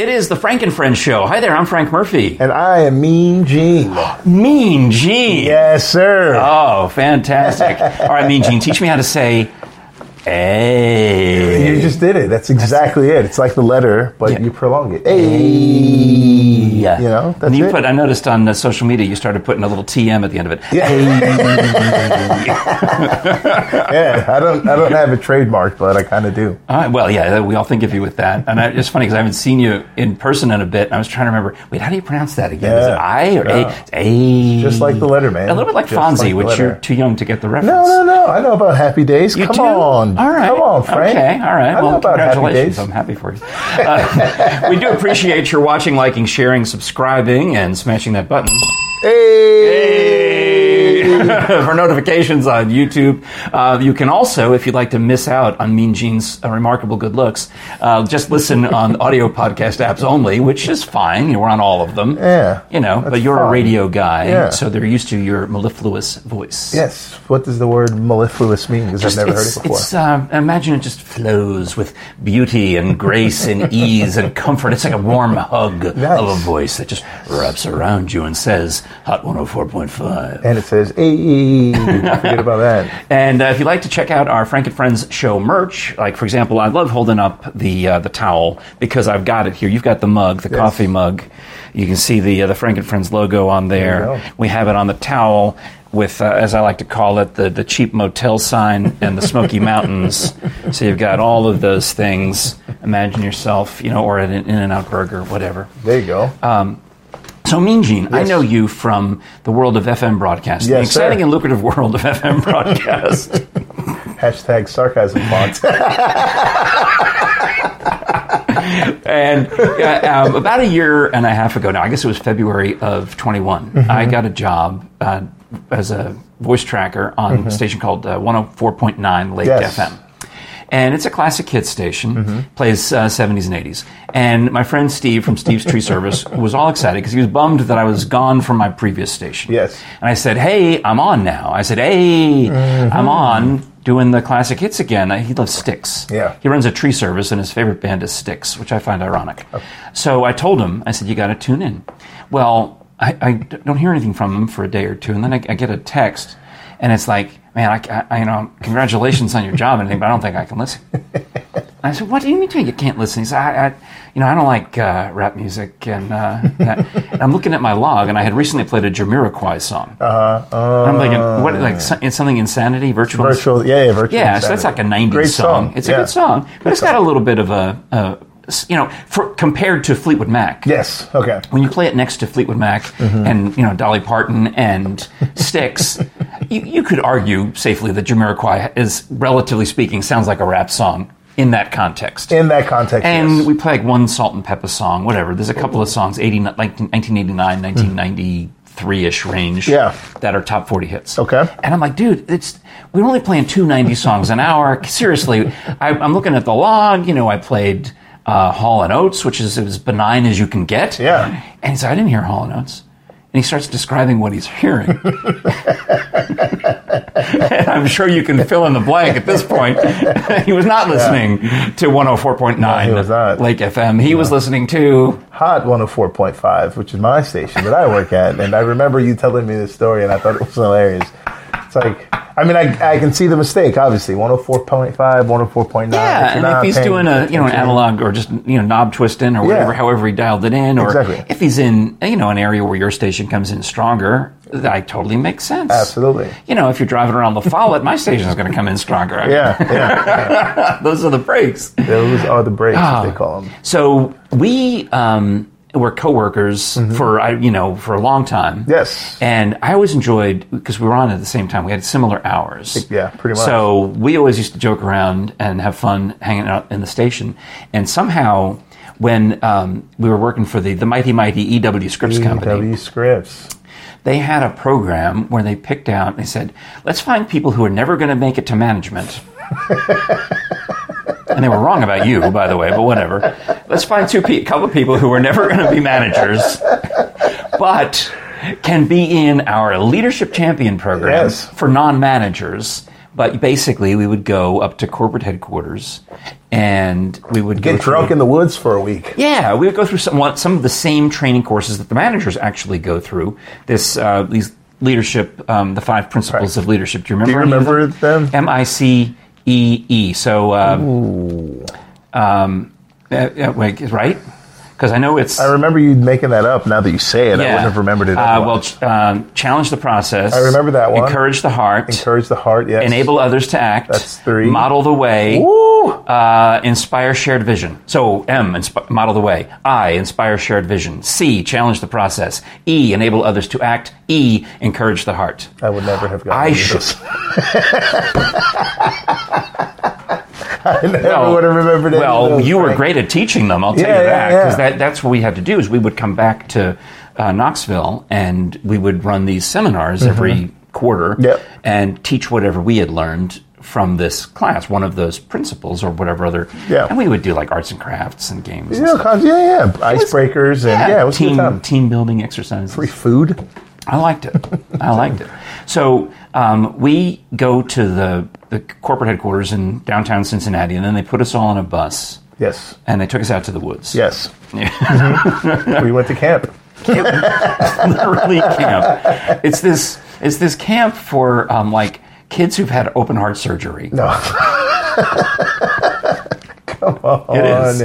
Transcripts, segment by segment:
It is the Frank and Friends show. Hi there, I'm Frank Murphy. And I am Mean Gene. Mean Gene. yes, sir. Oh, fantastic. All right, Mean Gene, teach me how to say A. you just did it. That's exactly it. It's like the letter, but Yeah. you prolong it. Hey. Yeah. You know, that's and you it. put. I noticed on uh, social media you started putting a little TM at the end of it. Yeah. yeah, I don't, I don't have a trademark, but I kind of do. Uh, well, yeah, we all think of you with that, and I, it's funny because I haven't seen you in person in a bit. And I was trying to remember. Wait, how do you pronounce that again? Is it Yeah. I or No. A? It's A. Just like the letter, man. A little bit like Just Fonzie, like which letter. you're too young to get the reference. No, no, no. I know about Happy Days. You Come do? on. All right. Come on, Frank. Okay, all right. I well, about Happy congratulations. I'm happy for you. Uh, we do appreciate your watching, liking, sharing, subscribing, and smashing that button. Hey. for notifications on YouTube. Uh, you can also, if you'd like to miss out on Mean Gene's uh, remarkable good looks, uh, just listen on audio podcast apps only, which is fine. You know, we're on all of them. Yeah, You know, but you're a radio guy, Yeah. so they're used to your mellifluous voice. Yes. What does the word mellifluous mean? Because I've never heard it before. It's, uh, imagine it just flows with beauty and grace and ease and comfort. It's like a warm hug of a voice that just wraps around you and says, Hot 104.5. and it says, hey, forget about that. And uh, if you'd like to check out our Frank and Friends show merch, like for example, I love holding up the uh, the towel because I've got it here. You've got the mug, the Yes. coffee mug. You can see the uh, the Frank and Friends logo on there. There we have it on the towel with, uh, as I like to call it, the the cheap motel sign and the Smoky Mountains. So you've got all of those things. Imagine yourself, you know, or an In-N-Out Burger, whatever. There you go. Uh, So, Mean Gene, I know you from the world of FM broadcasting, the Yes, sir. exciting and lucrative world of FM broadcast. Hashtag sarcasm font. and uh, um, about a year and a half ago now, I guess it was February of 21, Mm-hmm. I got a job uh, as a voice tracker on a station called uh, 104.9 Lake Mm-hmm. Yes. FM. And it's a classic hit station, Mm-hmm. plays uh, 70s and 80s. And my friend Steve from Steve's Tree Service was all excited because he was bummed that I was gone from my previous station. Yes. And I said, hey, I'm on now. I said, hey, Mm-hmm. I'm on doing the classic hits again. He loves Styx. Yeah. He runs a tree service, and his favorite band is Styx, which I find ironic. So I told him, I said, you got to tune in. Well, I, I don't hear anything from him for a day or two, and then I, I get a text, and it's like, man, I, I, you know, congratulations on your job and anything, but I don't think I can listen. I said, "What do you mean you can't listen?" He said, "I, I you know, I don't like uh, rap music." And, uh, that. and I'm looking at my log, and I had recently played a Jamiroquai song. Uh-huh. I'm thinking, what, like, so- it's something insanity, virtual, virtual, yeah, yeah, virtual. yeah, so that's like a '90s Great song. song. It's a good song, but it's got a little bit of a, a you know, for, compared to Fleetwood Mac. Yes. Okay. When you play it next to Fleetwood Mac Mm-hmm. and you know Dolly Parton and Styx, you, you could argue safely that Jamiroquai is, relatively speaking, sounds like a rap song in that context. In that context, And yes. we play like one Salt-N-Pepa song, whatever. There's a couple of songs, 80, like 1989, 1993 ish range, Yeah. that are top 40 hits. Okay. And I'm like, dude, it's we're only playing two 90 songs an hour. Seriously, I, I'm looking at the log. You know, I played uh, Hall and Oates, which is as benign as you can get. Yeah. And he said, I didn't hear Hall and Oates. And he starts describing what he's hearing. and I'm sure you can fill in the blank at this point. he was not listening to 104.9 he was not. Lake FM. He was listening to Hot 104.5, which is my station that I work at. And I remember you telling me this story, and I thought it was hilarious. It's like, I mean, I, I can see the mistake, obviously. 104.5, 104.9. Yeah, if and if he's paying doing a you know an analog or just you know knob twisting or whatever, Yeah. however he dialed it in, or Exactly. if he's in you know an area where your station comes in stronger, that totally makes sense. Absolutely. You know, if you're driving around the Follett, my station is going to come in stronger. Yeah, yeah. those are the breaks. Those are the breaks, Ah. as they call them. So we um, were coworkers for I you know for a long time. Mm-hmm. Yes. and I always enjoyed because we were on at the same time. We had similar hours. Yeah, pretty much. So we always used to joke around and have fun hanging out in the station. And somehow, when um, we were working for the the mighty mighty EW Scripps Company, EW Scripps. they had a program where they picked out. They said, "Let's find people who are never going to make it to management." and they were wrong about you, by the way, but whatever. Let's find two pe- couple of people who are never going to be managers, but can be in our leadership champion program Yes. for non-managers. But basically, we would go up to corporate headquarters and we would go Get through- drunk in the woods for a week. yeah, we would go through some some of the same training courses that the managers actually go through. This uh, these leadership, um, the five principles Right. of leadership. Do you remember? Do you remember them? M I C E E. So, um, um, uh, uh, wait, right? Because I know it's. I remember you making that up. Now that you say it, I wouldn't have remembered it. Uh, well, ch- um, challenge the process. I remember that one. Encourage the heart. encourage the heart. Yes. Enable others to act. That's three. Model the way. Woo! Uh, inspire shared vision. So M, insp- model the way. I, inspire shared vision. C, challenge the process. E, enable others to act. E, encourage the heart. I would never have gotten I should- those. I never Well, would have remembered. of Well, you were great at teaching them. I'll tell Yeah, you that because yeah. that, that's what we had to do. Is we would come back to uh, Knoxville and we would run these seminars every quarter Mm-hmm. Yep. and teach whatever we had learned from this class, one of those principles or whatever other. Yeah. And we would do like arts and crafts and games. and Yeah, stuff. yeah, yeah. Icebreakers and yeah, it was a good team team building exercises. Free food. I liked it. I liked it. So um, we go to the, the corporate headquarters in downtown Cincinnati, and then they put us all on a bus, Yes. and they took us out to the woods. Yes. Yeah. we went to camp. literally camp. It's this. It's this camp for um, like kids who've had open heart surgery. No. Come on. It is.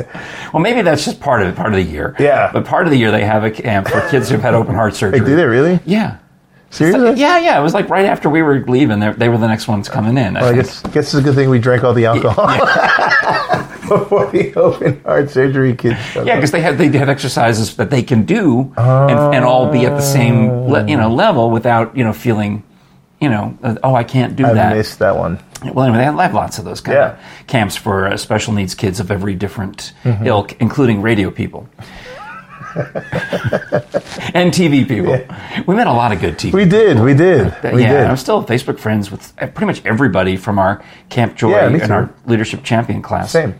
Well, maybe that's just part of it, part of the year. Yeah. But part of the year they have a camp for kids who've had open heart surgery. Hey, did it really? Yeah. Seriously? Yeah, yeah. It was like right after we were leaving, they, they were the next ones coming in. I Well, I guess, guess it's a good thing we drank all the alcohol before the open heart surgery kids. Yeah, because they had they have exercises that they can do and, and all be at the same le, you know level without you know feeling you know uh, oh I can't do I that. I missed that one. Well, anyway, they have lots of those kind Yeah. of camps for uh, special needs kids of every different Mm-hmm. ilk, including radio people and TV people. We met a lot of good TV. We did. We did. We yeah, did. I'm still Facebook friends with uh, pretty much everybody from our Camp Joy Yeah, and our leadership champion class. Same.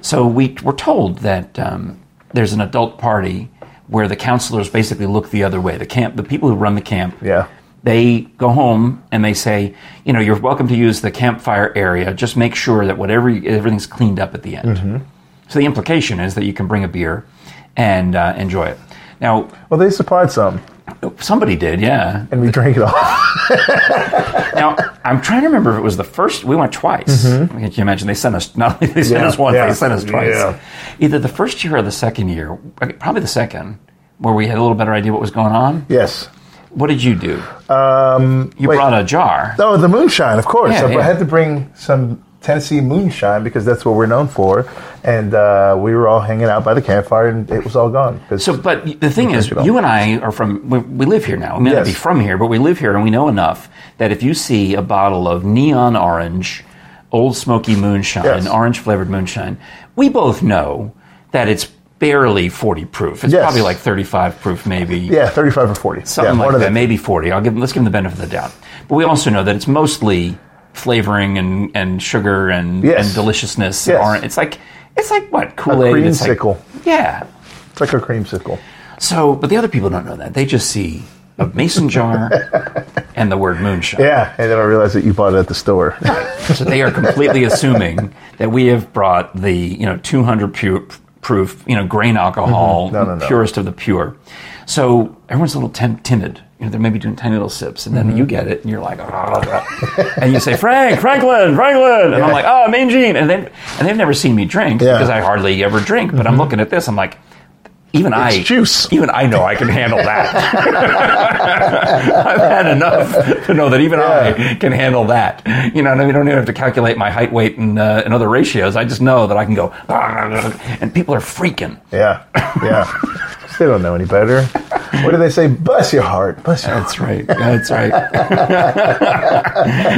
So we were told that um, there's an adult party where the counselors basically look the other way. The camp, the people who run the camp, Yeah. they go home and they say, you know, you're welcome to use the campfire area. Just make sure that whatever everything's cleaned up at the end. Mm-hmm. So the implication is that you can bring a beer and uh, enjoy it. Now, Well, they supplied some, somebody did, yeah. and we drank it all. Now, I'm trying to remember if it was the first. We went twice. Can you imagine? They sent us not only they sent Mm-hmm. Yeah, us once, yeah, they sent us twice. yeah. Either the first year or the second year, probably the second, where we had a little better idea what was going on. yes. What did you do? Um, You wait. brought a jar. Oh, the moonshine, of course. I had to bring some Tennessee moonshine because that's what we're known for. And uh, we were all hanging out by the campfire, and it was all gone. So, but the thing is, you and I are from. We, we live here now. We may not be from here, but we live here, and we know enough that if you see a bottle of neon orange, Ole Smoky moonshine, Yes. orange flavored moonshine, we both know that it's barely forty proof. It's Yes. probably like thirty-five proof, maybe. yeah, thirty-five or forty, something yeah, like that, maybe 40. I'll give let's give them the benefit of the doubt. But we also know that it's mostly flavoring and, and sugar and, Yes. and deliciousness. Yes. Orange. It's like it's like what Kool Aid. It's like, creamsicle. yeah. It's like a creamsicle. So, but the other people don't know that. They just see a mason jar and the word moonshine. Yeah, and then I realized that you bought it at the store. So they are completely assuming that we have brought the you know 200 pu- proof you know grain alcohol, Mm-hmm. No, no, no. purest of the pure. So everyone's a little tim- timid. You know, they're maybe doing tiny little sips, and then Mm-hmm. you get it, and you're like, oh, and you say, Frank, Franklin, Franklin, and I'm like, oh, Mean Gene, and then and they've never seen me drink Yeah. Mm-hmm. because I hardly ever drink. But I'm looking at this, I'm like. Even I, juice. even I know I can handle that. I've had enough to know that even I can handle that. You know, and I don't even have to calculate my height, weight, and, uh, and other ratios. I just know that I can go, and people are freaking. yeah, yeah. They don't know any better. What do they say? Bless your heart. Bless your heart. That's right. That's right.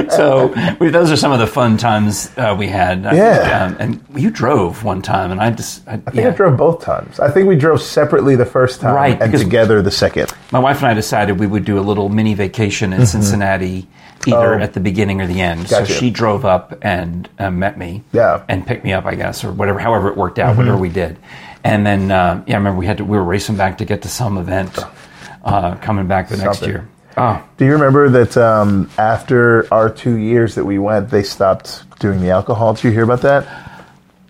so we, those are some of the fun times uh, we had. I Yeah. think, um, and you drove one time, and I just, I, I think yeah. I drove both times. I think we drove separately the first time Right, and together the second. my wife and I decided we would do a little mini vacation in Cincinnati, either Mm-hmm. Oh. at the beginning or the end. Gotcha. So she drove up and uh, met me, Yeah. and picked me up, I guess, or whatever, however it worked out, Mm-hmm. whatever we did. And then, uh, yeah, I remember we had to, we were racing back to get to some event, uh, coming back the next year. Oh, Do you remember that um, after our two years that we went, they stopped doing the alcohol? Did you hear about that?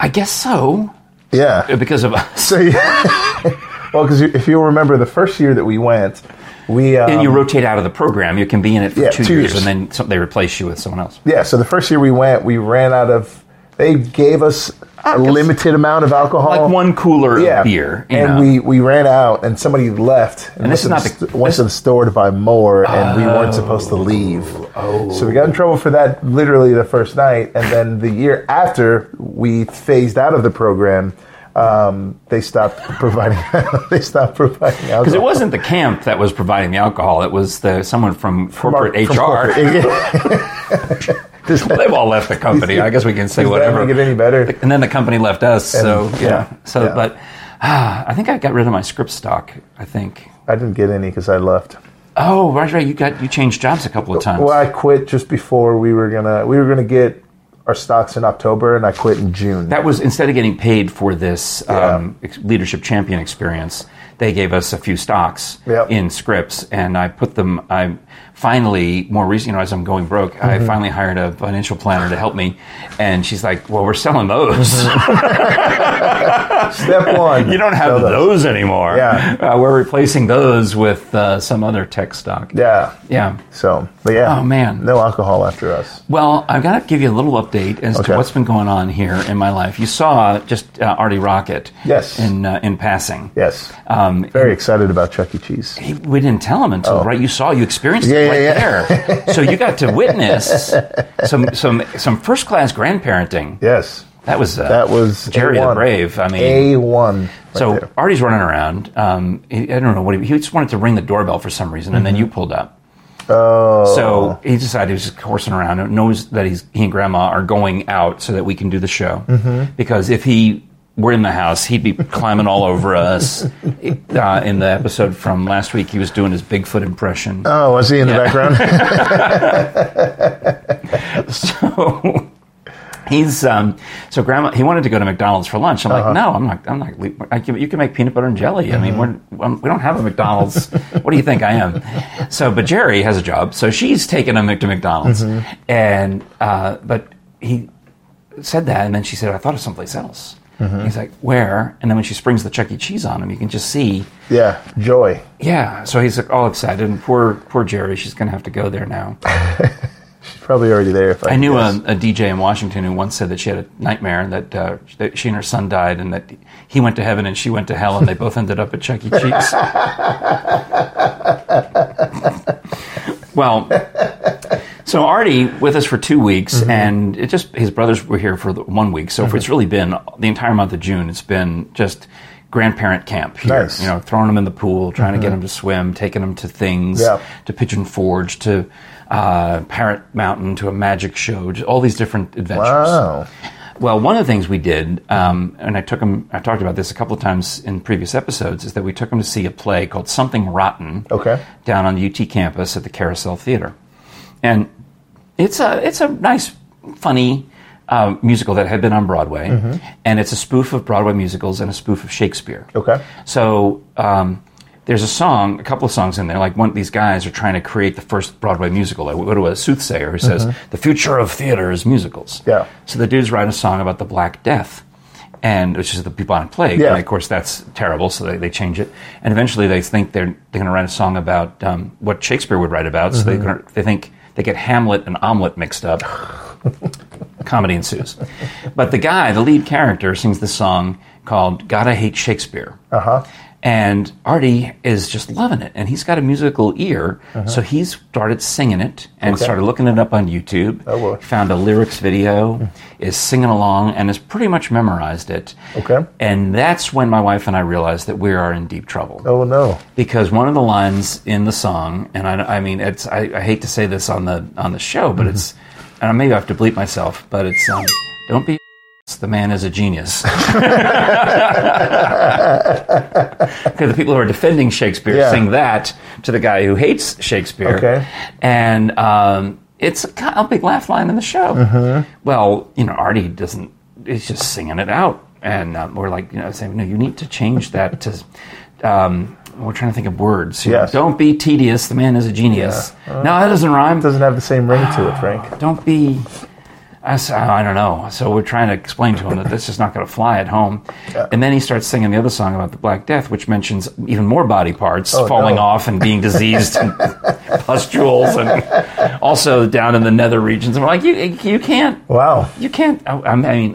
I guess so Yeah. because of us. So, yeah. well, because if you'll remember, the first year that we went, we um, And you rotate out of the program. You can be in it for Yeah, two, two years, years. and then they replace you with someone else. yeah. So the first year we went, we ran out of. They gave us a limited amount of alcohol, Like one cooler yeah, of beer. and know. we we ran out, and somebody left and, And this went, is to not the, the- went to the store to buy more, and we weren't Oh. supposed to leave. Oh. So we got in trouble for that literally the first night, and then the year after we phased out of the program. Um, they stopped providing. they stopped providing alcohol. Because it wasn't the camp that was providing the alcohol; it was the someone from corporate From HR. corporate. They've all left the company. I guess we can say does whatever. it any better? and then the company left us. so yeah. yeah, So, yeah. but ah, I think I got rid of my Scripps stock. I think. I didn't get any because I left. Oh, right, right. You got you changed jobs a couple of times. Well, I quit just before we were gonna we were gonna get our stocks in October, and I quit in June. That was instead of getting paid for this Yeah. um, leadership champion experience, they gave us a few stocks Yep. in Scripps, and I put them. I finally, more recently, you know, as I'm going broke, Mm-hmm. I finally hired a financial planner to help me, and she's like, "Well, we're selling those. Step one. you don't have Sell those. anymore. Yeah. uh, we're replacing those with uh, some other tech stock. Yeah. Yeah. So, but yeah. Oh, man. no alcohol after us. Well, I've got to give you a little update as Okay. to what's been going on here in my life. You saw just uh, Artie Rocket, Yes. in uh, in passing. Yes. Um, Very excited about Chuck E. Cheese. He- we didn't tell him until right. You saw, you experienced Oh. Yeah, it yeah, right there. so you got to witness some some some first class grandparenting. Yes. That was uh, That was Jerry A1. the Brave. I mean, A one. Right so there. Artie's running around. Um, he, I don't know what he, he just wanted to ring the doorbell for some reason, and then you pulled up. Mm-hmm. Oh. So he decided he was just horsing around. and Knows that he's he and Grandma are going out so that we can do the show. Mm-hmm. Because if he were in the house, he'd be climbing all over us. Uh, in the episode from last week, he was doing his Bigfoot impression. Oh, was he in the background? so he's um, so grandma he wanted to go to McDonald's for lunch. I'm Uh-huh. like, no, I'm not. I'm not. I can, you can make peanut butter and jelly. I mean, Mm-hmm. we're, um, we don't have a McDonald's. what do you think I am? So, but Jerry has a job, so she's taking him to McDonald's, Mm-hmm. and uh, but he said that, and then she said, I thought of someplace else. Mm-hmm. He's like, where? And then when she springs the Chuck E. Cheese on him, you can just see. yeah. Joy. Yeah, so he's like all excited, and poor poor Jerry, she's gonna have to go there now. She's probably already there. If I, I knew a, a DJ in Washington who once said that she had a nightmare that, uh, that she and her son died, and that he went to heaven and she went to hell, and they both ended up at Chuck E. Cheese. well, so Artie with us for two weeks, Mm-hmm. and it just his brothers were here for one week. So it's really been the entire month of June. It's been just grandparent camp here. Nice. You know, throwing them in the pool, trying to get them to swim, taking them to things, Yeah. to Pigeon Forge, to uh, Parrot Mountain, to a magic show, just all these different adventures. Wow. Well, one of the things we did, um, and I took him, I talked about this a couple of times in previous episodes, is that we took him to see a play called Something Rotten Okay. down on the UT campus at the Carousel Theater. And it's a, it's a nice, funny uh, musical that had been on Broadway. Mm-hmm. And it's a spoof of Broadway musicals and a spoof of Shakespeare. Okay. So um, there's a song, a couple of songs in there. Like one of these guys are trying to create the first Broadway musical. Like go to a soothsayer who says the future of theater is musicals. Mm-hmm. Yeah. So the dudes write a song about the Black Death. And which is the bubonic plague, Yeah. and of course that's terrible. So they, they change it, and eventually they think they're they're going to write a song about um, what Shakespeare would write about. So they gonna, they think they get Hamlet and omelet mixed up. Comedy ensues, but the guy, the lead character, sings this song called "God I Hate Shakespeare." Uh huh. And Artie is just loving it, and he's got a musical ear, so he started singing it and Uh-huh. Okay. started looking it up on YouTube. Oh, boy. Found a lyrics video, is singing along, and has pretty much memorized it. Okay. And that's when my wife and I realized that we are in deep trouble Oh no. because one of the lines in the song, and I, I mean, it's I, I hate to say this on the on the show, but it's, and maybe I have to bleep myself, but it's um, don't be. The man is a genius. Because the people who are defending Shakespeare Yeah. sing that to the guy who hates Shakespeare. Okay. And um, it's a, a big laugh line in the show. Mm-hmm. Well, you know, Artie doesn't, he's just singing it out. And um, we're like, you know, saying, no, you need to change that to, um, we're trying to think of words. You know, Yes. Don't be tedious. The man is a genius. no, that doesn't rhyme. It doesn't have the same ring to it, Frank. Don't be. I, s- I don't know. So we're trying to explain to him that this is not going to fly at home. And then he starts singing the other song about the Black Death, which mentions even more body parts oh, falling no. off and being diseased and pustules and also down in the nether regions. I'm like, you, you can't, Wow. you can't, I I mean,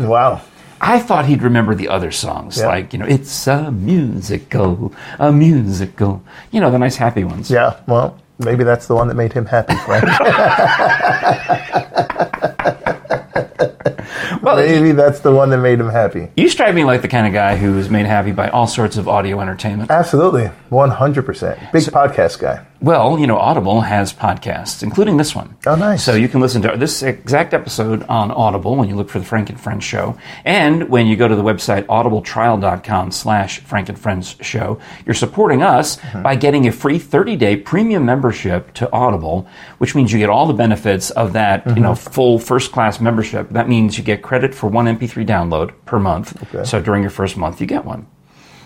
Wow. I thought he'd remember the other songs, Yeah. like, you know, it's a musical, a musical, you know, the nice happy ones. Yeah. Well, maybe that's the one that made him happy, Frank. Well, maybe that's the one that made him happy. you strike me like the kind of guy who is made happy by all sorts of audio entertainment. Absolutely. 100%. Big podcast guy. Well, you know, Audible has podcasts, including this one. Oh, nice. So you can listen to this exact episode on Audible when you look for the Frank and Friends show. And when you go to the website audibletrial.com slash Frank and Friends show, you're supporting us Mm-hmm. by getting a free 30-day premium membership to Audible, which means you get all the benefits of that, you Mm-hmm. know, full first-class membership. That means you get credit for one MP3 download per month. Okay. So during your first month, you get one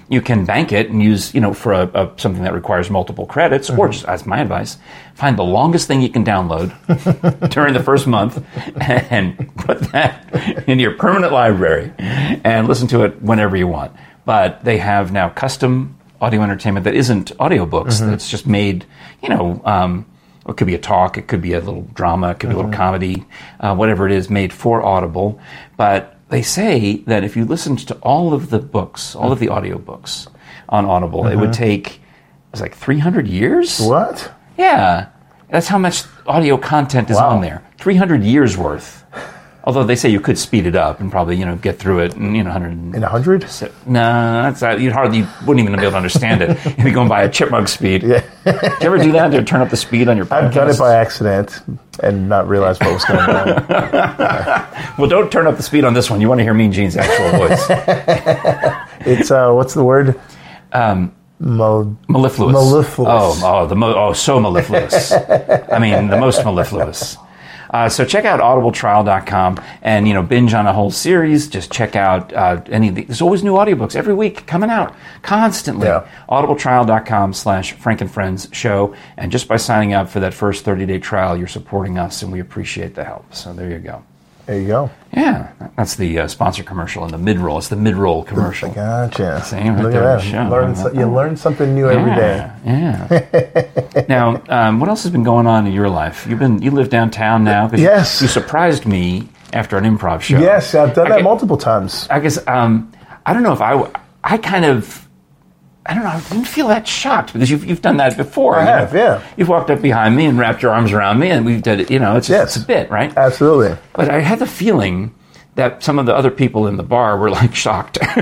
you can bank it and use, you know, for a, a, something that requires multiple credits, or just as my advice, find the longest thing you can download during the first month and put that in your permanent library and listen to it whenever you want. But they have now custom audio entertainment that isn't audiobooks, that's just made, you know, um, it could be a talk, it could be a little drama, it could be a little comedy, uh, whatever it is, made for Audible. But they say that if you listened to all of the books, all of the audiobooks on Audible, it would uh-huh. take it was like 300 years. What? Yeah, that's how much audio content is Wow. on there. 300 years worth. Although they say you could speed it up and probably you know get through it in you know 100. In a 100? No, that's uh, you'd hardly you wouldn't even be able to understand it. You'd be going by a chipmunk speed. Yeah. Did you ever do that to turn up the speed on your podcast? I've done it by accident and not realize what was going on. Well, don't turn up the speed on this one. You want to hear Mean Gene's actual voice. It's, uh, what's the word? Um, Mal- Mellifluous. Mellifluous. Oh, oh, the mo- oh, so mellifluous. I mean, the most mellifluous. Uh, so check out audibletrial.com and you know binge on a whole series. Just check out uh, any. Of the, there's always new audiobooks every week coming out constantly. Yeah. Audibletrial.com slash Frank and Friends show. And just by signing up for that first 30 day trial, you're supporting us, and we appreciate the help. So there you go. There you go. Yeah, that's the uh, sponsor commercial and the mid roll. It's the mid roll commercial. Gotcha. Right Look there at that. Learn so- you learn something new every day. Yeah. yeah. now, um, what else has been going on in your life? You've been you live downtown now. you- Yes. You, surprised me after an improv show. Yes, I've done I that get- multiple times. I guess um, I don't know if I I kind of. I don't know. I didn't feel that shocked because you've, you've done that before. I you know. have, yeah. You've walked up behind me and wrapped your arms around me, and we've done it. You know, it's Yes. it's a bit, right? Absolutely. But I had the feeling that some of the other people in the bar were like shocked.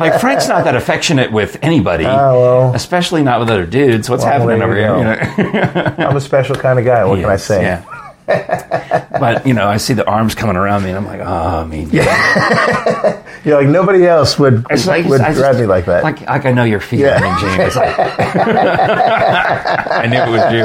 like Frank's not that affectionate with anybody, Oh, well. especially not with other dudes. What's Well, happening over here? You know? I'm a special kind of guy. What can I say? Yeah. But you know, I see the arms coming around me, and I'm like, oh, I mean, You're like nobody else would It's like- would just- grab me like that. Like, like I know your feet, Yeah. I mean, Gene. Like, I knew it was you.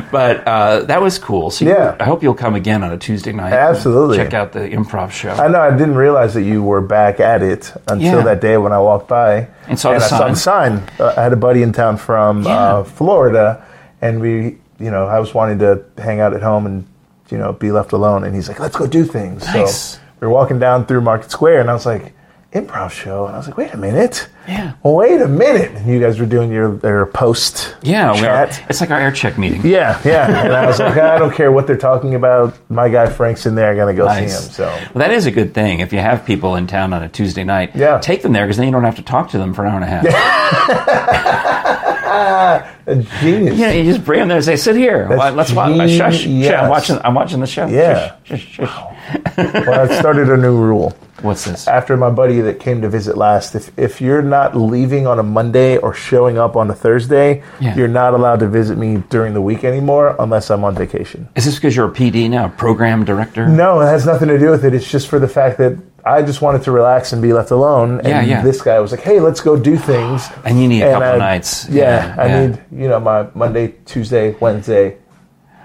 But uh, that was cool. So you- Yeah. I hope you'll come again on a Tuesday night. Absolutely. Check out the improv show. I know I didn't realize that you were back at it until Yeah. that day when I walked by And saw the I saw sign. the sign. Uh, I had a buddy in town from Yeah. uh, Florida, and we, you know, I was wanting to hang out at home and you know be left alone, and he's like, "Let's go do things." Nice. So we were walking down through Market Square, and I was like, "Improv show," and I was like, "Wait a minute." Yeah. Wait a minute! And you guys were doing your, your post yeah, chat. It's like our air check meeting. Yeah, yeah. And I was like, I don't care what they're talking about. My guy Frank's in there. I'm gonna go Nice. see him. So Well, that is a good thing. If you have people in town on a Tuesday night, Yeah. take them there because then you don't have to talk to them for an hour and a half. Ah, a genius. You know, you just bring them there and say, "Sit here. That's Let's watch." Shush, shush. genius. I'm watching. I'm watching the show. Yeah. Shush, shush, shush. Well, I started a new rule. What's this? After my buddy that came to visit last, if if you're not leaving on a Monday or showing up on a Thursday, Yeah. you're not allowed to visit me during the week anymore unless I'm on vacation. Is this because you're a PD now, program director? No, it has nothing to do with it. It's just for the fact that I just wanted to relax and be left alone. And Yeah, yeah. this guy was like, "Hey, let's go do things." And you need a couple I- nights. Yeah, I yeah. need you know my Monday, Tuesday, Wednesday,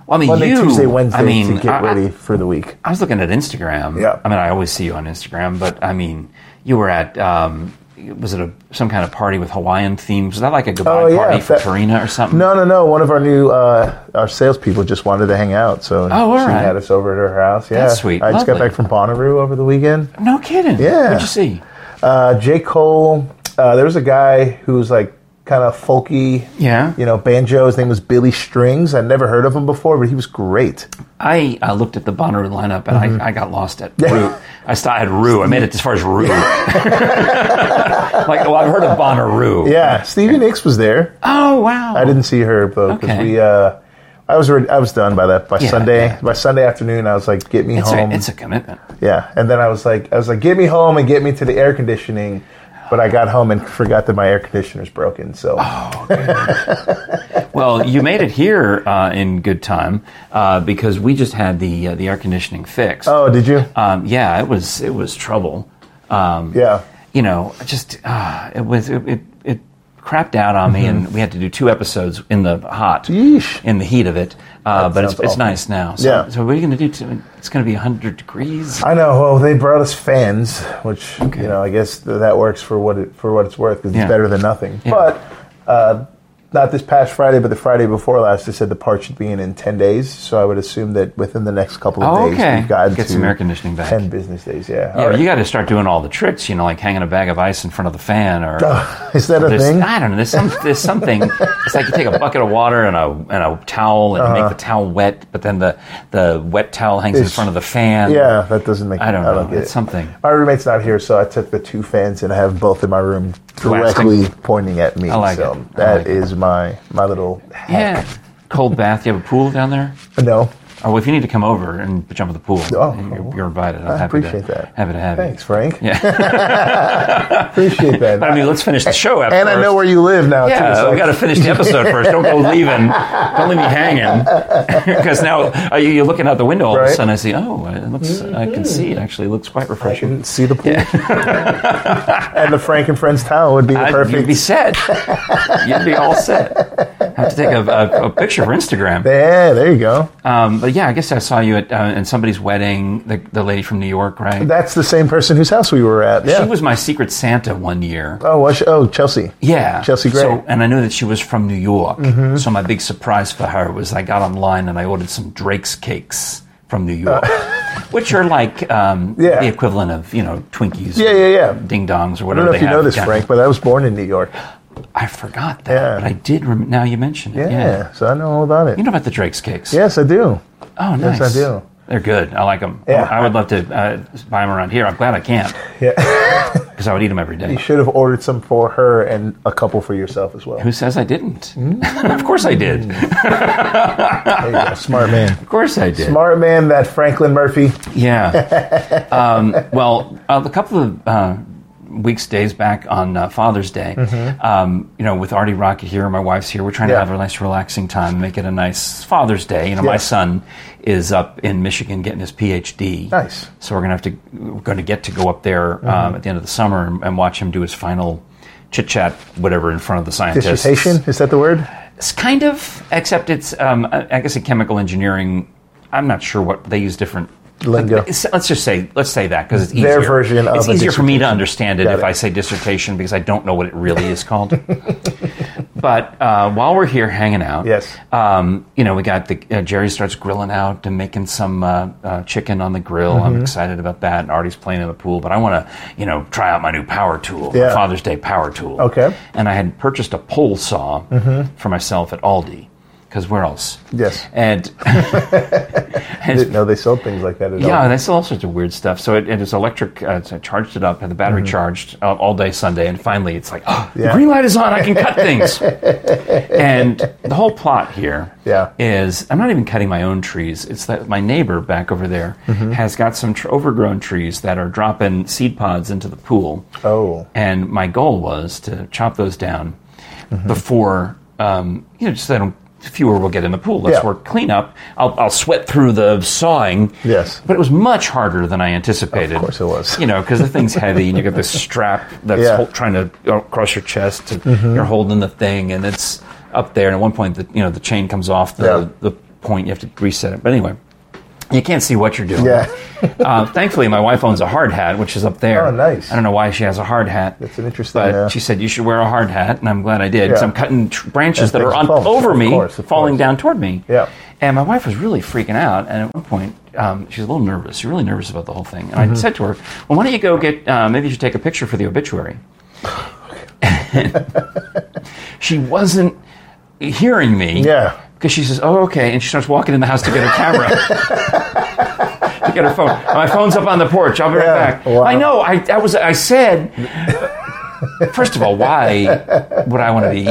Well, I mean, Monday, you. Tuesday, Wednesday I mean, to get I- ready for the week. I was looking at Instagram. Yeah. I mean, I always see you on Instagram, but I mean, you were at um, was it a some kind of party with Hawaiian themes? Was that like a goodbye Oh, yeah, party for that- Karina or something? No, no, no. One of our new uh, our salespeople just wanted to hang out, so Oh, all she right. had us over at her house. Yeah, That's sweet. I just got back from Bonnaroo over the weekend. No kidding. Yeah. What'd you see? Uh, J. Cole. Uh, there was a guy who was like kind of folky. Yeah. You know, banjo. His name was Billy Strings. I'd never heard of him before, but he was great. I uh, looked at the Bonnaroo lineup and Mm-hmm. I, I got lost at Rue. I started at Rue. I made it as far as Rue. like, well, I've heard of Bonnaroo. Yeah, Stevie Nicks was there. Oh wow. I didn't see her though because Okay. we. Uh, I was already, I was done by that by Yeah, Sunday. yeah. By Sunday afternoon, I was like, "Get me It's home." a, it's a commitment. Yeah, and then I was like, I was like, get me home and get me to the air conditioning. But I got home and forgot that my air conditioner's broken. So Oh. Well, you made it here uh, in good time uh, because we just had the uh, the air conditioning fixed. oh, did you? Um, yeah, it was it was trouble. Um, Yeah. you know, just uh, it was it, it, it crapped out on me, and we had to do two episodes in the hot, Mm-hmm. Yeesh. in the heat of it. Uh, but it's, it's nice now. So, Yeah. So what are you going to do? To, it's going to be hundred degrees. I know. Well, they brought us fans, which Okay. you know, I guess th- that works for what it for what it's worth because Yeah. it's better than nothing. Yeah. But uh, not this past Friday, but the Friday before last, they said the part should be in in ten days. So I would assume that within the next couple of Oh, days, okay. we've gotten Get to some air conditioning back. ten business days. Yeah. Yeah, right. you got to start doing all the tricks, you know, like hanging a bag of ice in front of the fan, or Is that a thing? I don't know. There's some. There's something. it's like you take a bucket of water and a and a towel and Uh-huh. make the towel wet, but then the the wet towel hangs in front of the fan. Yeah, that doesn't make. I don't know. get it's it. something. My roommate's not here, so I took the two fans and I have both in my room Blasting. directly pointing at me. I like so it. I that like is my my little Yeah. Cold bath. You have a pool down there? No, Oh, well, if you need to come over and jump in the pool, Oh, you're, you're invited. I'm I happy appreciate to, that. Happy to have you. thanks, you. Frank. Yeah. Appreciate that. But I mean, let's finish the show. And I know where you live now. too, Yeah, so we got to finish the episode first. Don't go leaving. Don't leave me hanging. Because now uh, you- you're looking out the window all of a Right. Mm-hmm. sudden. I see. Oh, it looks. I can see. It actually looks quite I refreshing. can see the pool. and the Frank and Friends towel would be the I- perfect. You'd be set. You'd be all set. Have to take a, a, a picture for Instagram. yeah, there you go. Um, but yeah, I guess I saw you at uh, in somebody's wedding. The, the lady from New York, right? That's the same person whose house we were at. Yeah. She was my secret Santa one year. oh, was she? oh, Chelsea. Yeah, Chelsea Gray. So, and I knew that she was from New York. Mm-hmm. So my big surprise for her was I got online and I ordered some Drake's cakes from New York, which are like um, Uh. Yeah. the equivalent of you know Twinkies. Yeah, yeah, yeah. Ding dongs or whatever. I don't know if you know this, Frank, but I was born in New York. I forgot that, Yeah. but I did. Rem- now you mentioned it. Yeah, Yeah. so I know all about it. You know about the Drake's cakes? Yes, I do. Oh, nice. Yes, I do. They're good. I like them. Yeah. I would love to uh, buy them around here. I'm glad I can't Yeah. because I would eat them every day. You should have ordered some for her and a couple for yourself as well. Who says I didn't? Mm. of course I did. There you go. Smart man. Of course I did. Smart man, that Franklin Murphy. Yeah. um, well, uh, a couple of uh, weeks, days back on uh, Father's Day, um, you know, with Artie Rocket here, my wife's here, we're trying Mm-hmm. Yeah. to have a nice, relaxing time, make it a nice Father's Day. You know, my son is up in Michigan getting his PhD. Nice. So we're gonna have to, we're going to get to go up there Mm-hmm. um, at the end of the summer and, and watch him do his final chit chat, whatever, in front of the scientists. Dissertation, is that the word? It's kind of, except it's, um, I I guess, in chemical engineering. I'm not sure what they use different Lingo. Let's let's just say let's say that because it's easier. Their version of It's easier for me to understand it Got if. I say dissertation because I don't know what it really is called. but uh, while we're here hanging out, Yes. um, you know, we got the uh, Jerry starts grilling out and making some uh, uh, chicken on the grill. Mm-hmm. I'm excited about that. And Artie's playing in the pool, but I want to, you know, try out my new power tool, Yeah. Father's Day power tool. Okay. And I had purchased a pole saw for myself at Aldi because where else? Yes. And, know they sold things like that at yeah, all. they sell all sorts of weird stuff. So it, it is electric. Uh, so I charged it up, and the battery charged uh, all day Sunday, and finally it's like, oh, the Mm-hmm. Green light is on. I can cut things. and the whole plot here Yeah. is I'm not even cutting my own trees. It's that my neighbor back over there Mm-hmm. has got some tr- overgrown trees that are dropping seed pods into the pool. Oh. And my goal was to chop those down Mm-hmm. before, um, you know, just so they don't. Fewer will get in the pool. Let's Yeah. work cleanup. I'll, I'll sweat through the sawing. Yes. But it was much harder than I anticipated. Of course it was. You know, because the thing's heavy and you got this strap that's Yeah. Mm-hmm. trying to go across your chest. To, You're holding the thing and it's up there. And at one point, the, you know, the chain comes off the, Yeah. the point. You have to reset it. But anyway, You can't see what you're doing. Yeah. uh, thankfully, my wife owns a hard hat, which is up there. Oh, nice. I don't know why she has a hard hat. That's an interesting, But yeah. she said you should wear a hard hat, and I'm glad I did because Yeah. I'm cutting tr- branches And that are on over of me, course, of falling course. down toward me. Yeah. And my wife was really freaking out, and at one point um, she was a little nervous. She was really nervous about the whole thing. And Mm-hmm. I said to her, "Well, why don't you go get? Uh, maybe you should take a picture for the obituary." she wasn't hearing me. Yeah. Because she says, "Oh, okay," and she starts walking in the house to get her camera. to get her phone. My phone's up on the porch. I'll be right Yeah, back. wow. I know. I, I was. I said. First of all, why would I want to be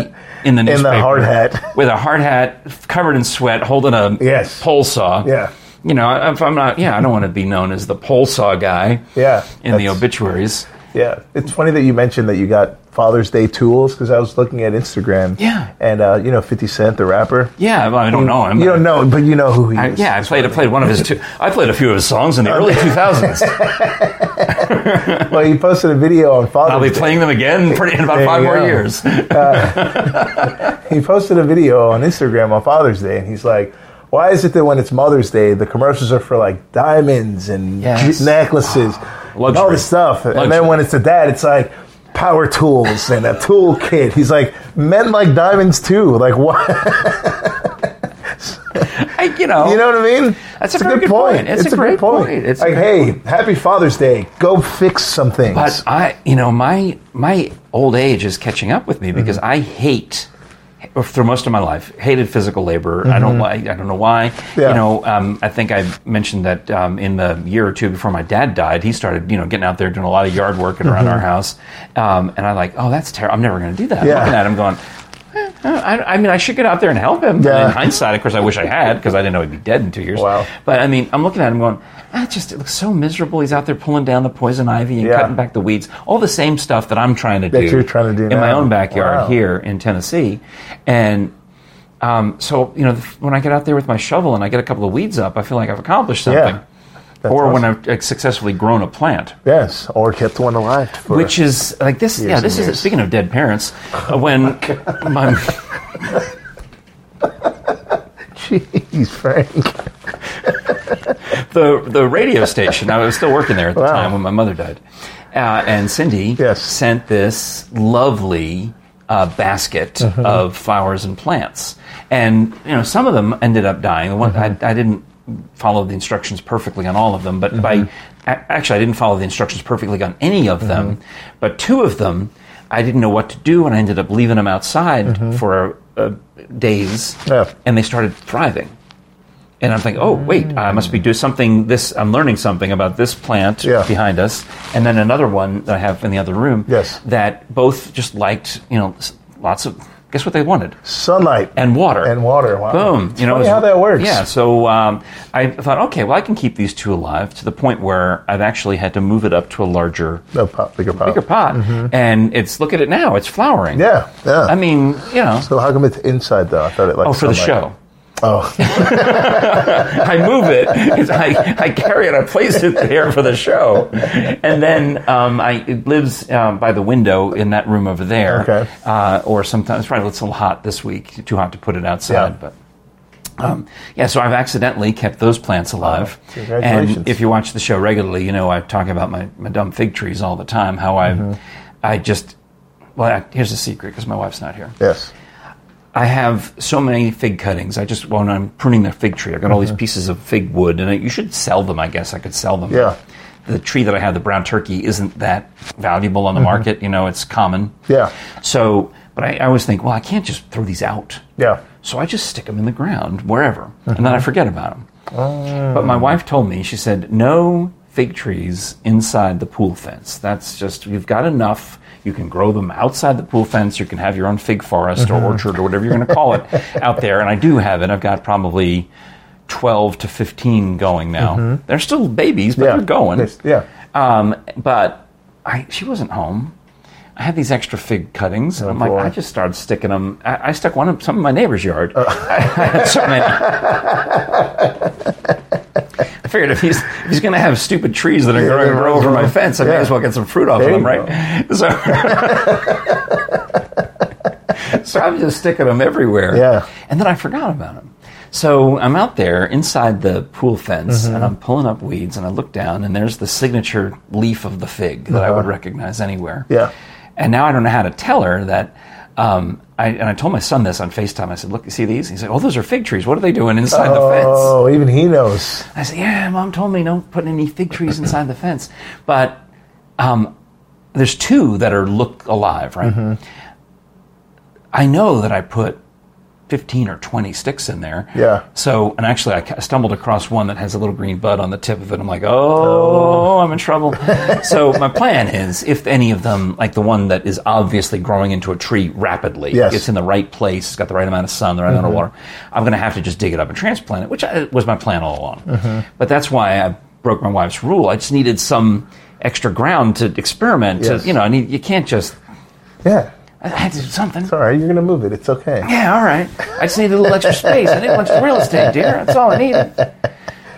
in the In the hard hat. with a hard hat, covered in sweat, holding a Yes. pole saw? Yeah. You know, if I'm not, yeah, I don't want to be known as the pole saw guy. Yeah, In the obituaries. Yeah, it's funny that you mentioned that you got Father's Day tools because I was looking at Instagram. Yeah. and uh, you know Fifty Cent, the rapper. Yeah, well, I don't know him. You don't know, but you know who he I, is. yeah, I played. I played one of his two. I played a few of his songs in the early 2000s. Well, he posted a video on Father's I'll be Day. playing them again pretty, in about five more go. years. He posted a video on Instagram on Father's Day, and he's like, "Why is it that when it's Mother's Day, the commercials are for like diamonds and Yes. necklaces, all this stuff, and then when it's the dad, it's like." Power tools and a tool kit. He's like, men like diamonds too. Like what? I, you know, You know what I mean? That's a very good point. It's a great point. It's like, great hey, happy Father's Day. Go fix some things. But I, you know, my my old age is catching up with me because Mm-hmm. I hate through most of my life hated physical labor. I don't like. I don't know why. Mm-hmm. Yeah. You know, um, I think I mentioned that um, in the year or two before my dad died, he started you know getting out there doing a lot of yard work around our house, um, and I like, oh, that's terrible. I'm never going to do that. I'm Mm-hmm. Yeah. looking at him going. "Eh, I, I mean, I should get out there and help him. Yeah. In hindsight, of course, I wish I had because I didn't know he'd be dead in two years. Wow. But I mean, I'm looking at him going, ah, just it looks so miserable. He's out there pulling down the poison ivy and Yeah. cutting back the weeds. All the same stuff that I'm trying to That do. you're trying to do in my own backyard Wow. here in Tennessee, and. Um, so you know, when I get out there with my shovel and I get a couple of weeds up, I feel like I've accomplished something. Yeah. That's or when. I've successfully grown a plant, yes, or kept one alive. Which is like this. Yeah, this is years. speaking of dead parents. uh, when my jeez, Frank. the the radio station. I was still working there at the Wow. time when my mother died, uh, and Cindy Yes. sent this lovely uh, basket Mm-hmm. of flowers and plants, and you know some of them ended up dying. The one Mm-hmm. I, I didn't follow the instructions perfectly on all of them, but by Mm-hmm. a- actually I didn't follow the instructions perfectly on any of them, but two of them. I didn't know what to do, and I ended up leaving them outside for uh, days, Mm-hmm. Yeah. and they started thriving. And I'm thinking, oh wait, I must be doing something. This I'm learning something about this plant Yeah. behind us, and then another one that I have in the other room. Yes. that both just liked you know lots of. Guess what they wanted? Sunlight And water. and water. Wow. Boom. It's you know it's- how that works. Yeah. So um, I thought, okay, well, I can keep these two alive to the point where I've actually had to move it up to a larger, No pot, bigger pot. bigger pot, and it's look at it now, it's flowering. Mm-hmm. Yeah, yeah. I mean, you know. so how come it's inside though? I thought it like Oh, for the show. Oh, I move it. I, I carry it. I place it there for the show, and then um, I it lives um, by the window in that room over there. Okay. Uh, or sometimes it's probably a little hot this week. Too hot to put it outside, Yeah. but. Um, yeah, so I've accidentally kept those plants alive. Congratulations. And if you watch the show regularly, you know I talk about my, my dumb fig trees all the time. How I, Mm-hmm. I just, well, I, here's a secret because my wife's not here. yes. I have so many fig cuttings. I just when I'm pruning the fig tree, I've got all Mm-hmm. these pieces of fig wood, and I, you should sell them. I guess I could sell them. Yeah. The tree that I have, the brown turkey, isn't that valuable on the market. You know, it's common. Mm-hmm. Yeah. So, but I, I always think, well, I can't just throw these out. Yeah. So I just stick them in the ground wherever, and then I Uh-huh. forget about them. Oh. But my wife told me, she said, no fig trees inside the pool fence. That's just, you've got enough. You can grow them outside the pool fence. You can have your own fig forest or orchard or whatever you're going to call it out there. And I do have it. I've got probably 12 to 15 going now. They're still babies, but Mm-hmm. Yeah. they're going. Yeah. Um, but I, she wasn't home. I had these extra fig cuttings, and I'm like, boy. I just started sticking them. I, I stuck one in some of my neighbor's yard. I had so many. Figured if he's if he's going to have stupid trees that are going to grow over my fence, I may Yeah. as well get some fruit off There of them, right? So, so I'm just sticking them everywhere. Yeah. And then I forgot about them. So I'm out there inside the pool fence and I'm pulling up weeds and I look down and there's the signature leaf of the fig that I would recognize anywhere. Yeah. And now I don't know how to tell her that. Um, I, and I told my son this on FaceTime. I said, "Look, you see these?" He said, "Oh, those are fig trees. What are they doing inside the fence?" Oh, even he knows. I said, "Yeah, mom told me don't put any fig trees inside the fence." But um, there's two that are look alive, right? Mm-hmm. I know that I put 15 or 20 sticks in there. Yeah. So, and actually, I stumbled across one that has a little green bud on the tip of it. I'm like, oh, oh. I'm in trouble. so, my plan is if any of them, like the one that is obviously growing into a tree rapidly, Yes. it's in the right place, it's got the right amount of sun, the right amount of mm-hmm. water, I'm going to have to just dig it up and transplant it, which uh, was my plan all along. Mm-hmm. But that's why I broke my wife's rule. I just needed some extra ground to experiment. Yes. To, you know, I need, you can't just, Yeah. I had to do something. It's all right. You're going to move it. It's okay. Yeah, all right. I just needed a little extra space. I didn't want real estate, dear. That's all I needed.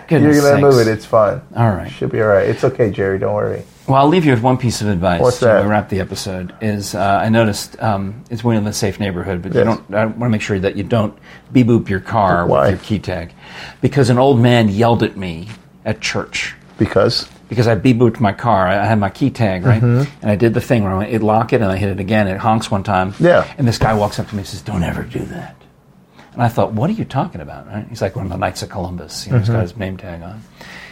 You're going to move it. It's fine. All right. Should be all right. It's okay, Jerry. Don't worry. Well, I'll leave you with one piece of advice What's to wrap the episode. Is uh, I noticed um, it's one in the safe neighborhood, but you don't. I want to make sure that you don't beep boop your car Why? with your key tag, because an old man yelled at me at church Because because I beep booped my car. I had my key tag right, mm-hmm. and I did the thing where I lock it and I hit it again. It honks one time. Yeah. And this guy walks up to me and says, "Don't ever do that." And I thought, "What are you talking about?" Right? He's like one of the Knights of Columbus. You know, he's got mm-hmm. his name tag on.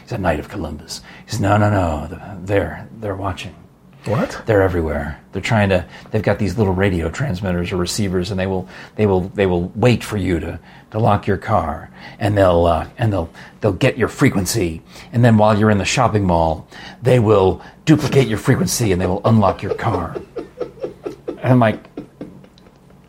He's a Knight of Columbus. He says, "No, no, no. They're they're watching." What? They're everywhere. They're trying to. They've got these little radio transmitters or receivers, and they will. They will. They will wait for you to, to lock your car, and they'll uh, and they'll they'll get your frequency, and then while you're in the shopping mall, they will duplicate your frequency, and they will unlock your car. And I'm like,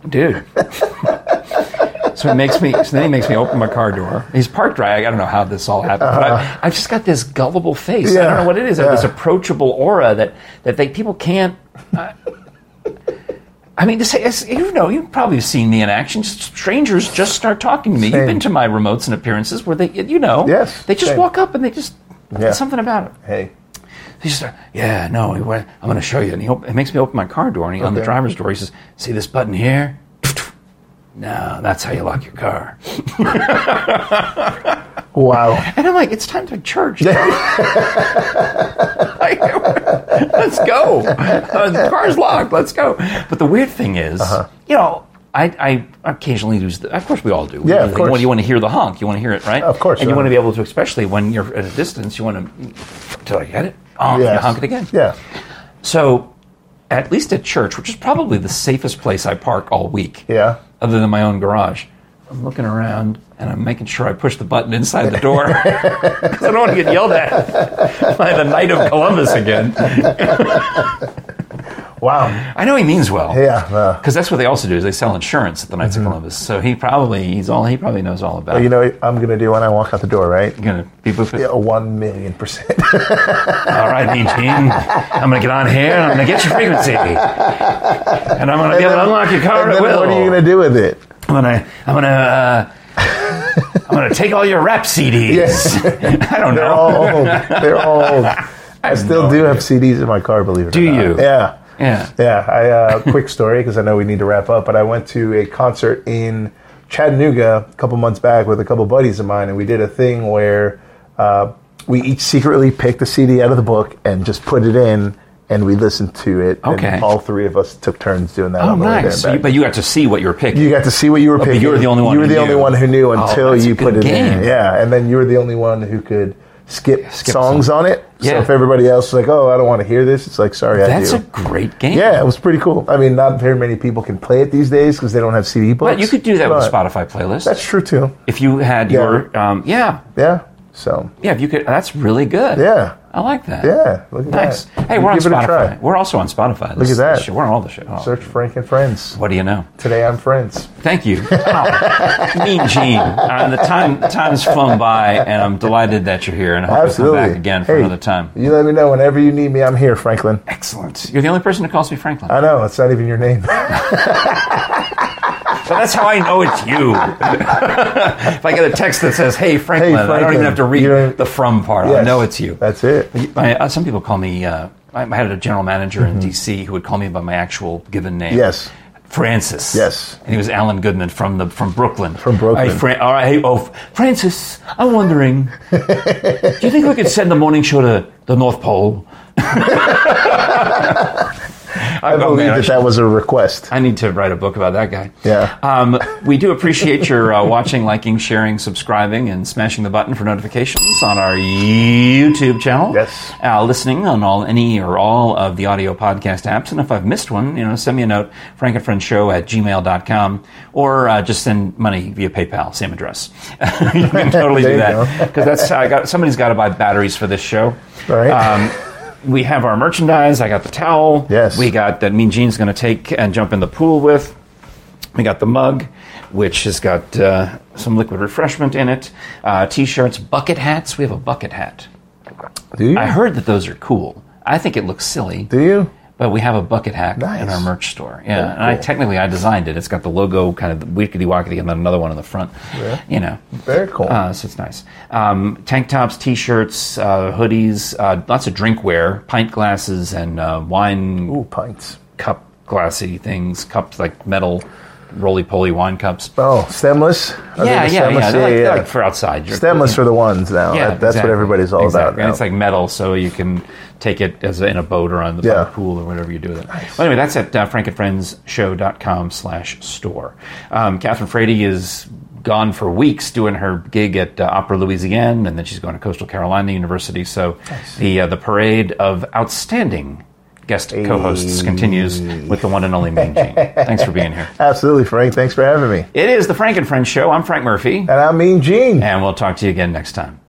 dude. So it makes me. So then he makes me open my car door. He's parked right. I don't know how this all happened, but I, I've just got this gullible face. I don't know what it is. I have this approachable aura that that they people can't. Uh, I mean, to say, you know, you've probably seen me in action. Just strangers just start talking to me. You've been to my remotes and appearances where they, you know, Yes, they just same. walk up and they just Yeah. something about it. Hey. He just, started, yeah, no, I'm going to show you. And he, op- he makes me open my car door, and he, on the driver's door, he says, "See this button here? No, that's how you lock your car." Wow. And I'm like, "It's time to church. Like, Let's go. Uh, the car's locked. Let's go." But the weird thing is, Uh-huh. you know. I, I occaginally use the. Of course, we all do. Yeah, of course. When you want to hear the honk, you want to hear it, right? Of course, And you want to be able to, especially when you're at a distance, you want to. Did I get it? Honk, Yes. honk it again. Yeah. So, at least at church, which is probably the safest place I park all week, Yeah. Other than my own garage, I'm looking around and I'm making sure I push the button inside the door because I don't want to get yelled at by the Knight of Columbus again. Wow. I know he means well. Yeah. Because that's what they also do is they sell insurance at the Knights of Columbus. So he probably he's all he probably knows all about. you know what I'm going to do when I walk out the door, right? You're gonna be it. A one million percent. All right, Mean Gene. I'm gonna get on here and I'm gonna get your frequency, and I'm gonna be able to unlock your car and at will. what are you going to do with it? I'm gonna, I'm gonna, uh, I'm gonna take all your rap CDs. I don't They're know. all old. They're all old. I still no do have. CDs in my car, believe it Do or not. you? Yeah. Yeah. Yeah. I uh, quick story because I know we need to wrap up, but I went to a concert in Chattanooga a couple months back with a couple buddies of mine, and we did a thing where uh, we each secretly picked a CD out of the book and just put it in, and we listened to it. Okay. And all three of us took turns doing that. Oh, on the way there nice. So you- but you got to see what you were picking. You got to see what you were but picking. you were the only one You were who the only knew. one who knew Oh, until a you put it game. in. Yeah, and then you were the only one who could skip, Skip songs on it. So Yeah. if everybody else is like, "Oh, I don't want to hear this," it's like, "Sorry, I do. That's do." a great game. yeah, it was pretty cool. I mean, not very many people can play it these days because they don't have CD books. But you could do that with a Spotify playlist. That's true too. if you had Yeah. your, um, yeah, Yeah. So yeah. If you could, that's really good. yeah, I like that. yeah. Look at Nice. that. Hey, You we're on give it a Spotify. We're also on Spotify. Look at that. We're on all the shit. Oh, Search Frank and Friends. What do you know? Today I'm friends. Thank you. Oh, mean Gene. Uh, the time time's flown by, and I'm delighted that you're here, and I hope Absolutely. you'll come back again for Hey, another time. You let me know whenever you need me. I'm here, Franklin. Excellent. You're the only person who calls me Franklin. I know it's not even your name. But that's how I know it's you. if I get a text that says, "Hey Franklin,", I don't even have to read the from part. I know it's you. That's it. My, uh, some people call me. Uh, I had a general manager in D.C. who would call me by my actual given name. Mm-hmm. Yes. Francis. Yes. And he was Alan Goodman from the from Brooklyn. From Brooklyn. Hey, Fran- all right, hey, oh, Francis, I'm wondering, do you think we could send the morning show to the North Pole? I believe that that was a request. I need to write a book about that guy. Yeah. Um, we do appreciate your uh, watching, liking, sharing, subscribing, and smashing the button for notifications on our YouTube channel. Yes. Uh, listening on all any or all of the audio podcast apps. And if I've missed one, you know, send me a note, frankandfriendshow at gmail.com, or uh, just send money via PayPal, same address. you can totally do that. Because that's I got somebody's got to buy batteries for this show. Right. Um, we have our merchandise. I got the towel. Yes. We got that Mean Gene's going to take and jump in the pool with. We got the mug, which has got uh, some liquid refreshment in it. Uh, t-shirts, bucket hats. We have a bucket hat. Do you? I heard that those are cool. I think it looks silly, Do you? But we have a bucket hat Nice. in our merch store. Yeah, Very and I technically I designed it. It's got the logo, kind of wickety wackety, and then another one on the front. Yeah. You know, Very cool. uh, so it's nice. Um, tank tops, t-shirts, uh, hoodies, uh, lots of drinkware, pint glasses, and uh, wine Ooh, pints. cup glassy things, cups like metal roly-poly wine cups. Oh, stemless? Are yeah, yeah, stemless? yeah. They're like, they're like for outside. You're- Stemless are the ones now. yeah, That- that's exactly. what everybody's all exactly. about now. And it's like metal, so you can take it as a, in a boat or on the, Yeah. pool or whatever you do with it. Well, anyway, that's at uh, frankandfriendsshow.com slash store. Um, Catherine Frady is gone for weeks doing her gig at uh, Opera Louisiana, and then she's going to Coastal Carolina University. So the uh, the parade of outstanding guest co-hosts continues with the one and only Mean Gene. Thanks for being here. Absolutely, Frank. Thanks for having me. It is the Frank and Friends Show. I'm Frank Murphy, And I'm mean Gene. and we'll talk to you again next time.